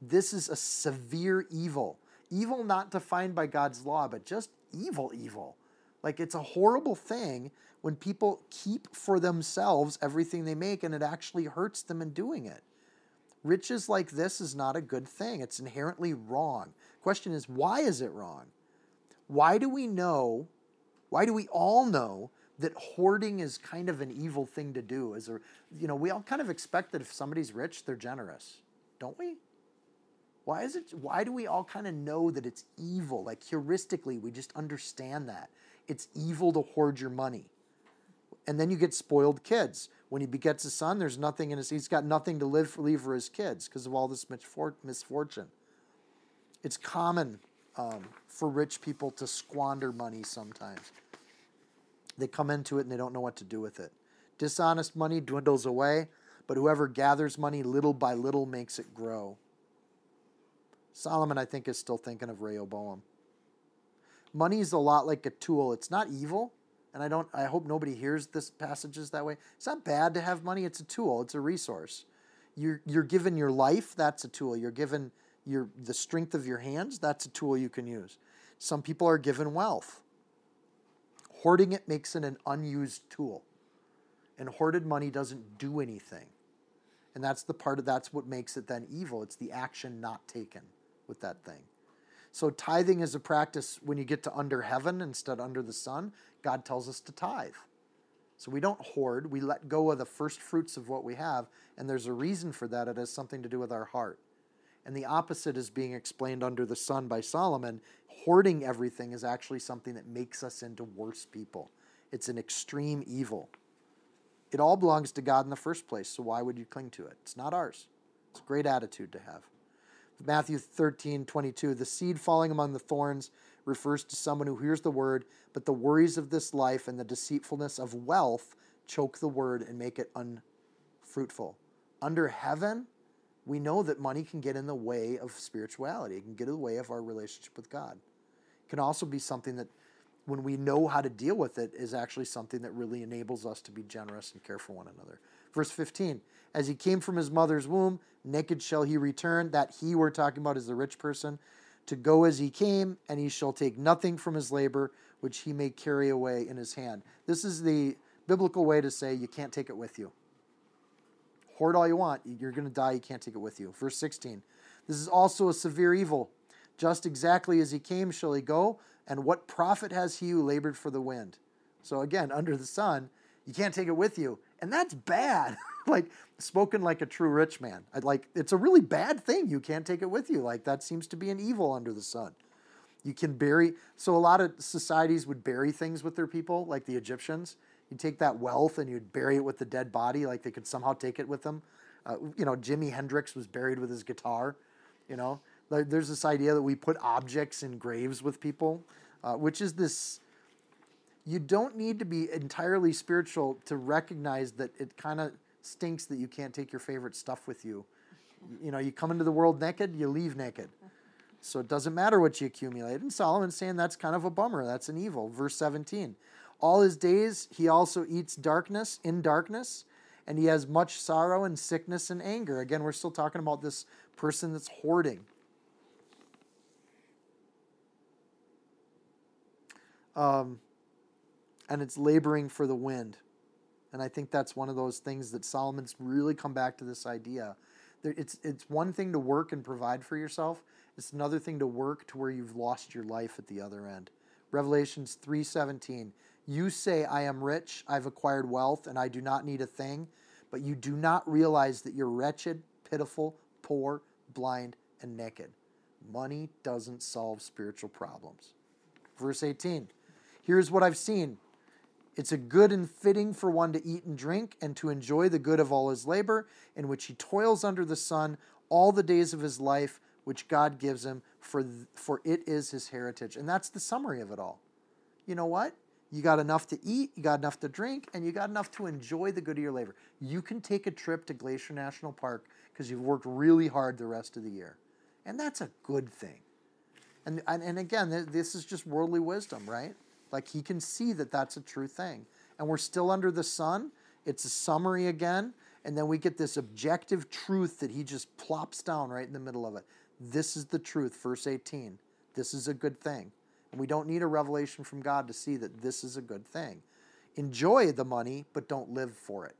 This is a severe evil evil not defined by God's law, but just evil, evil. Like it's a horrible thing when people keep for themselves everything they make and it actually hurts them in doing it. Riches like this is not a good thing. It's inherently wrong. Question is, why is it wrong? Why do we know, why do we all know that hoarding is kind of an evil thing to do? Is there, you know, we all kind of expect that if somebody's rich, they're generous, don't we? Why is it why do we all kind of know that it's evil? Like heuristically, we just understand that. It's evil to hoard your money. And then you get spoiled kids. When he begets a son, there's nothing in his he's got nothing to live for leave for his kids because of all this misfortune. It's common um, for rich people to squander money sometimes. They come into it and they don't know what to do with it. Dishonest money dwindles away, but whoever gathers money little by little makes it grow. Solomon, I think, is still thinking of Rehoboam. Money is a lot like a tool. It's not evil, and I don't. I hope nobody hears this passages that way. It's not bad to have money. It's a tool. It's a resource. You're you're given your life. That's a tool. You're given your the strength of your hands. That's a tool you can use. Some people are given wealth. Hoarding it makes it an unused tool, and hoarded money doesn't do anything. And that's the part of that's what makes it then evil. It's the action not taken with that thing. So tithing is a practice when you get to under heaven instead under the sun. God tells us to tithe. So we don't hoard, we let go of the first fruits of what we have, and there's a reason for that. It has something to do with our heart. And the opposite is being explained under the sun by Solomon. Hoarding everything is actually something that makes us into worse people. It's an extreme evil. It all belongs to God in the first place, so why would you cling to it? It's not ours. It's a great attitude to have. Matthew 13, 22, the seed falling among the thorns refers to someone who hears the word, but the worries of this life and the deceitfulness of wealth choke the word and make it unfruitful. Under heaven, we know that money can get in the way of spirituality, it can get in the way of our relationship with God. It can also be something that, when we know how to deal with it, is actually something that really enables us to be generous and care for one another. Verse 15 As he came from his mother's womb, naked shall he return. That he we're talking about is the rich person. To go as he came, and he shall take nothing from his labor, which he may carry away in his hand. This is the biblical way to say you can't take it with you. Hoard all you want. You're going to die. You can't take it with you. Verse 16. This is also a severe evil. Just exactly as he came shall he go. And what profit has he who labored for the wind? So again, under the sun, you can't take it with you. And that's bad. like spoken like a true rich man. I'd like it's a really bad thing. You can't take it with you. Like that seems to be an evil under the sun. You can bury so a lot of societies would bury things with their people, like the Egyptians. You'd take that wealth and you'd bury it with the dead body, like they could somehow take it with them. Uh, you know, Jimi Hendrix was buried with his guitar. You know, there's this idea that we put objects in graves with people, uh, which is this. You don't need to be entirely spiritual to recognize that it kind of stinks that you can't take your favorite stuff with you. You know, you come into the world naked, you leave naked. So it doesn't matter what you accumulate. And Solomon's saying that's kind of a bummer. That's an evil. Verse 17. All his days he also eats darkness in darkness, and he has much sorrow and sickness and anger. Again, we're still talking about this person that's hoarding. Um, and it's laboring for the wind. And I think that's one of those things that Solomon's really come back to this idea. It's, it's one thing to work and provide for yourself. It's another thing to work to where you've lost your life at the other end. Revelations 3:17. You say, I am rich, I've acquired wealth, and I do not need a thing, but you do not realize that you're wretched, pitiful, poor, blind, and naked. Money doesn't solve spiritual problems. Verse 18. Here's what I've seen it's a good and fitting for one to eat and drink and to enjoy the good of all his labor, in which he toils under the sun all the days of his life, which God gives him, for, for it is his heritage. And that's the summary of it all. You know what? You got enough to eat, you got enough to drink, and you got enough to enjoy the good of your labor. You can take a trip to Glacier National Park because you've worked really hard the rest of the year. And that's a good thing. And, and, and again, this is just worldly wisdom, right? Like he can see that that's a true thing. And we're still under the sun. It's a summary again. And then we get this objective truth that he just plops down right in the middle of it. This is the truth, verse 18. This is a good thing. And we don't need a revelation from God to see that this is a good thing. Enjoy the money, but don't live for it.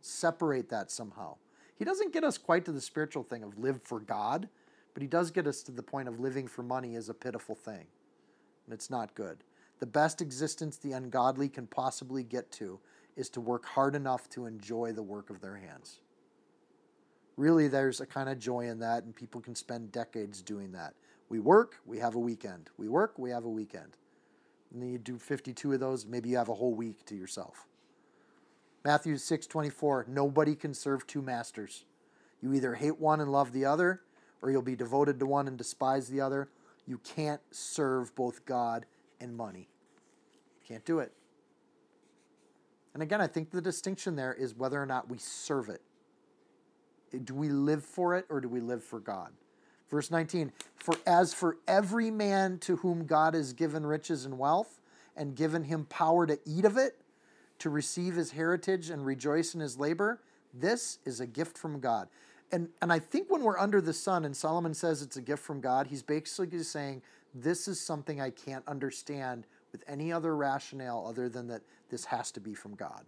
Separate that somehow. He doesn't get us quite to the spiritual thing of live for God, but he does get us to the point of living for money is a pitiful thing. And it's not good. The best existence the ungodly can possibly get to is to work hard enough to enjoy the work of their hands. Really, there's a kind of joy in that, and people can spend decades doing that. We work, we have a weekend. We work, we have a weekend. And then you do 52 of those, maybe you have a whole week to yourself. Matthew 6:24 Nobody can serve two masters. You either hate one and love the other, or you'll be devoted to one and despise the other. You can't serve both God and money. Can't do it. And again, I think the distinction there is whether or not we serve it. Do we live for it or do we live for God? Verse 19 For as for every man to whom God has given riches and wealth, and given him power to eat of it, to receive his heritage and rejoice in his labor, this is a gift from God. And, and I think when we're under the sun and Solomon says it's a gift from God, he's basically saying, This is something I can't understand with any other rationale other than that this has to be from God.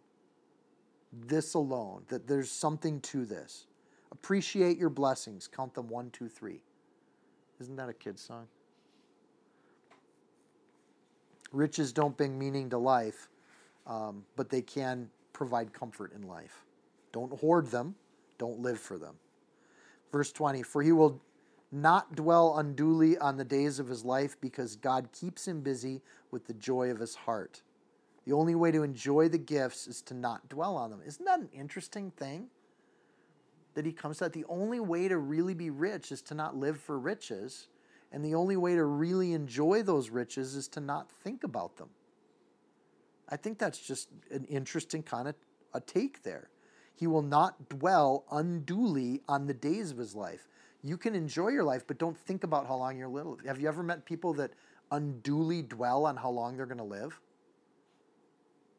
This alone, that there's something to this. Appreciate your blessings. Count them one, two, three. Isn't that a kid's song? Riches don't bring meaning to life. um, but they can provide comfort in life. Don't hoard them, don't live for them. Verse 20 For he will not dwell unduly on the days of his life because God keeps him busy with the joy of his heart. The only way to enjoy the gifts is to not dwell on them. Isn't that an interesting thing? That he comes that. The only way to really be rich is to not live for riches. And the only way to really enjoy those riches is to not think about them. I think that's just an interesting kind of a take there. He will not dwell unduly on the days of his life. You can enjoy your life, but don't think about how long you're little. Have you ever met people that unduly dwell on how long they're going to live?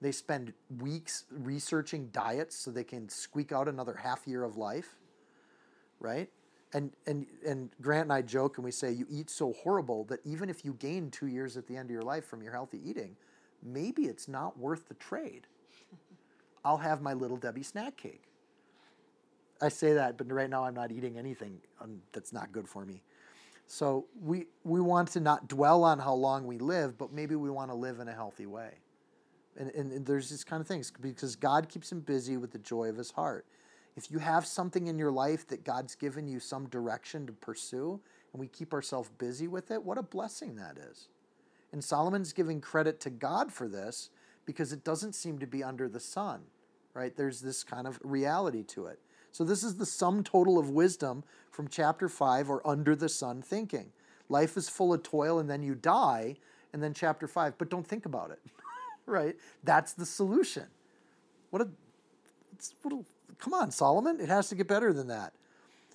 They spend weeks researching diets so they can squeak out another half year of life, right? And, and, and Grant and I joke and we say, you eat so horrible that even if you gain two years at the end of your life from your healthy eating, maybe it's not worth the trade. I'll have my little Debbie snack cake. I say that, but right now I'm not eating anything um, that's not good for me. So we we want to not dwell on how long we live, but maybe we want to live in a healthy way. And, and, and there's these kind of things because God keeps him busy with the joy of his heart. If you have something in your life that God's given you some direction to pursue, and we keep ourselves busy with it, what a blessing that is. And Solomon's giving credit to God for this because it doesn't seem to be under the sun, right? There's this kind of reality to it. So, this is the sum total of wisdom from chapter 5 or under the sun thinking. Life is full of toil and then you die, and then chapter 5, but don't think about it, right? That's the solution. What a, what a, come on, Solomon, it has to get better than that.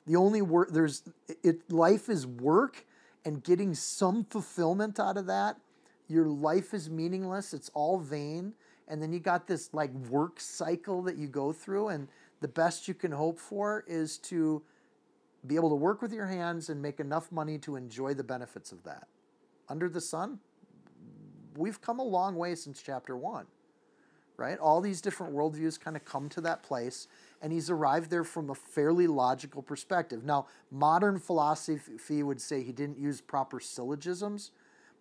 The only work, there's, it, life is work and getting some fulfillment out of that your life is meaningless, it's all vain, and then you got this like work cycle that you go through, and the best you can hope for is to be able to work with your hands and make enough money to enjoy the benefits of that. Under the sun, we've come a long way since chapter one, right? All these different worldviews kind of come to that place, and he's arrived there from a fairly logical perspective. Now, modern philosophy would say he didn't use proper syllogisms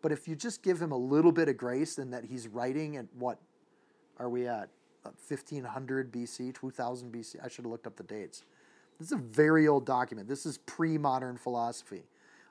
but if you just give him a little bit of grace then that he's writing at what are we at? Uh, 1500 BC, 2000 BC. I should have looked up the dates. This is a very old document. This is pre modern philosophy.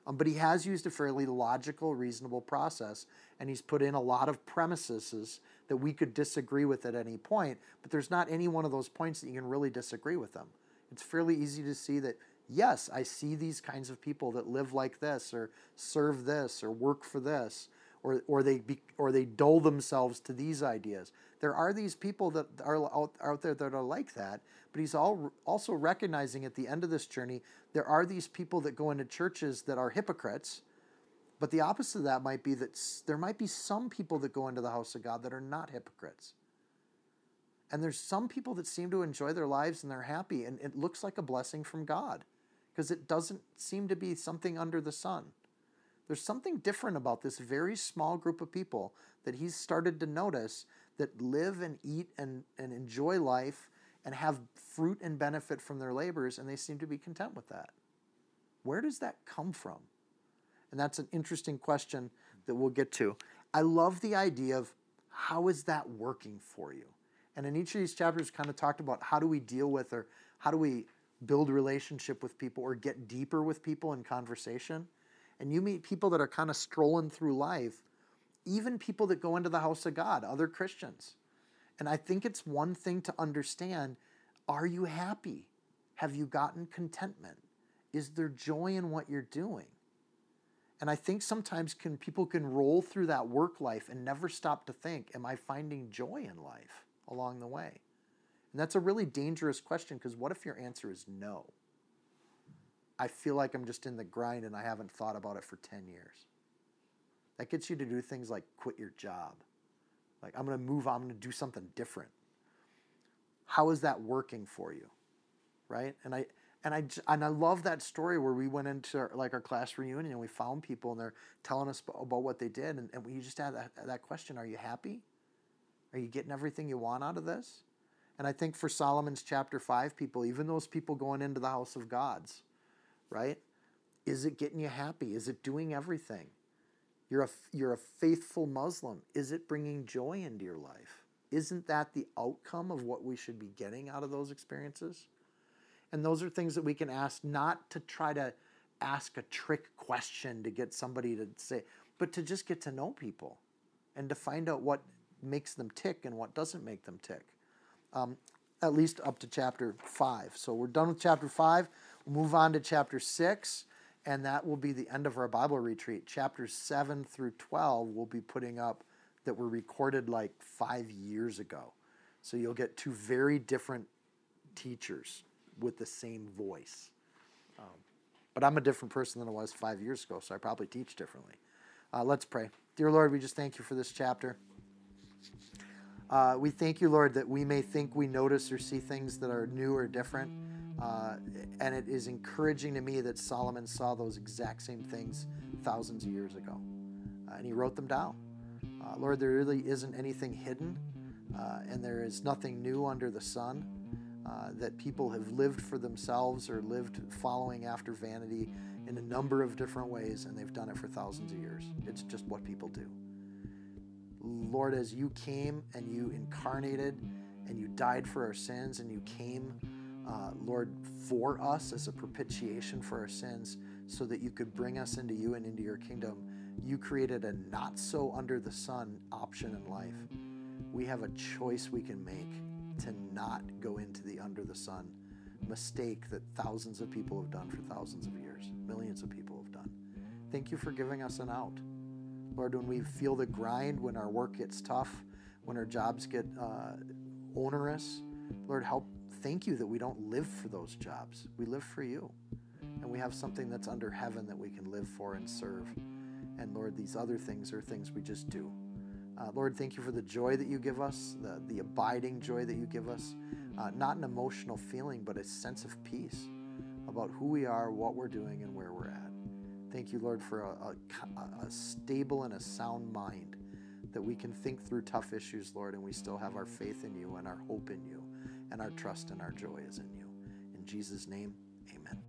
Um, but he has used a fairly logical, reasonable process, and he's put in a lot of premises that we could disagree with at any point, but there's not any one of those points that you can really disagree with them. It's fairly easy to see that yes, I see these kinds of people that live like this or serve this or work for this or, or they be, or they dull themselves to these ideas. There are these people that are out, out there that are like that, but he's all, also recognizing at the end of this journey there are these people that go into churches that are hypocrites. But the opposite of that might be that there might be some people that go into the house of God that are not hypocrites. And there's some people that seem to enjoy their lives and they're happy, and it looks like a blessing from God because it doesn't seem to be something under the sun. There's something different about this very small group of people that he's started to notice that live and eat and, and enjoy life and have fruit and benefit from their labors, and they seem to be content with that. Where does that come from? And that's an interesting question that we'll get to. I love the idea of how is that working for you? And in each of these chapters, kind of talked about how do we deal with or how do we build relationship with people or get deeper with people in conversation and you meet people that are kind of strolling through life even people that go into the house of god other christians. And i think it's one thing to understand are you happy? Have you gotten contentment? Is there joy in what you're doing? And i think sometimes can people can roll through that work life and never stop to think am i finding joy in life along the way? And that's a really dangerous question because what if your answer is no? I feel like I'm just in the grind and I haven't thought about it for 10 years. That gets you to do things like quit your job. Like, I'm going to move I'm going to do something different. How is that working for you? Right? And I, and I and I love that story where we went into our, like our class reunion and we found people and they're telling us about what they did and, and we just had that, that question: Are you happy? Are you getting everything you want out of this? And I think for Solomon's chapter 5 people, even those people going into the house of gods, right? Is it getting you happy? Is it doing everything? You're a, you're a faithful Muslim. Is it bringing joy into your life? isn't that the outcome of what we should be getting out of those experiences? And those are things that we can ask not to try to ask a trick question to get somebody to say, but to just get to know people and to find out what makes them tick and what doesn't make them tick. Um, at least up to chapter 5. So we're done with chapter 5. Move on to chapter 6, and that will be the end of our Bible retreat. Chapters 7 through 12 we'll be putting up that were recorded like five years ago. So you'll get two very different teachers with the same voice. Um, but I'm a different person than I was five years ago, so I probably teach differently. Uh, let's pray. Dear Lord, we just thank you for this chapter. Uh, we thank you, Lord, that we may think we notice or see things that are new or different. Uh, and it is encouraging to me that Solomon saw those exact same things thousands of years ago. Uh, and he wrote them down. Uh, Lord, there really isn't anything hidden, uh, and there is nothing new under the sun. Uh, that people have lived for themselves or lived following after vanity in a number of different ways, and they've done it for thousands of years. It's just what people do. Lord, as you came and you incarnated and you died for our sins and you came, uh, Lord, for us as a propitiation for our sins so that you could bring us into you and into your kingdom, you created a not so under the sun option in life. We have a choice we can make to not go into the under the sun mistake that thousands of people have done for thousands of years, millions of people have done. Thank you for giving us an out. Lord, when we feel the grind, when our work gets tough, when our jobs get uh, onerous, Lord, help. Thank you that we don't live for those jobs. We live for you. And we have something that's under heaven that we can live for and serve. And Lord, these other things are things we just do. Uh, Lord, thank you for the joy that you give us, the, the abiding joy that you give us. Uh, not an emotional feeling, but a sense of peace about who we are, what we're doing, and where we're at. Thank you, Lord, for a, a, a, stable and a sound mind that we can think through tough issues, Lord, and we still have our faith in you and our hope in you and our trust and our joy is in you. In Jesus' name, amen.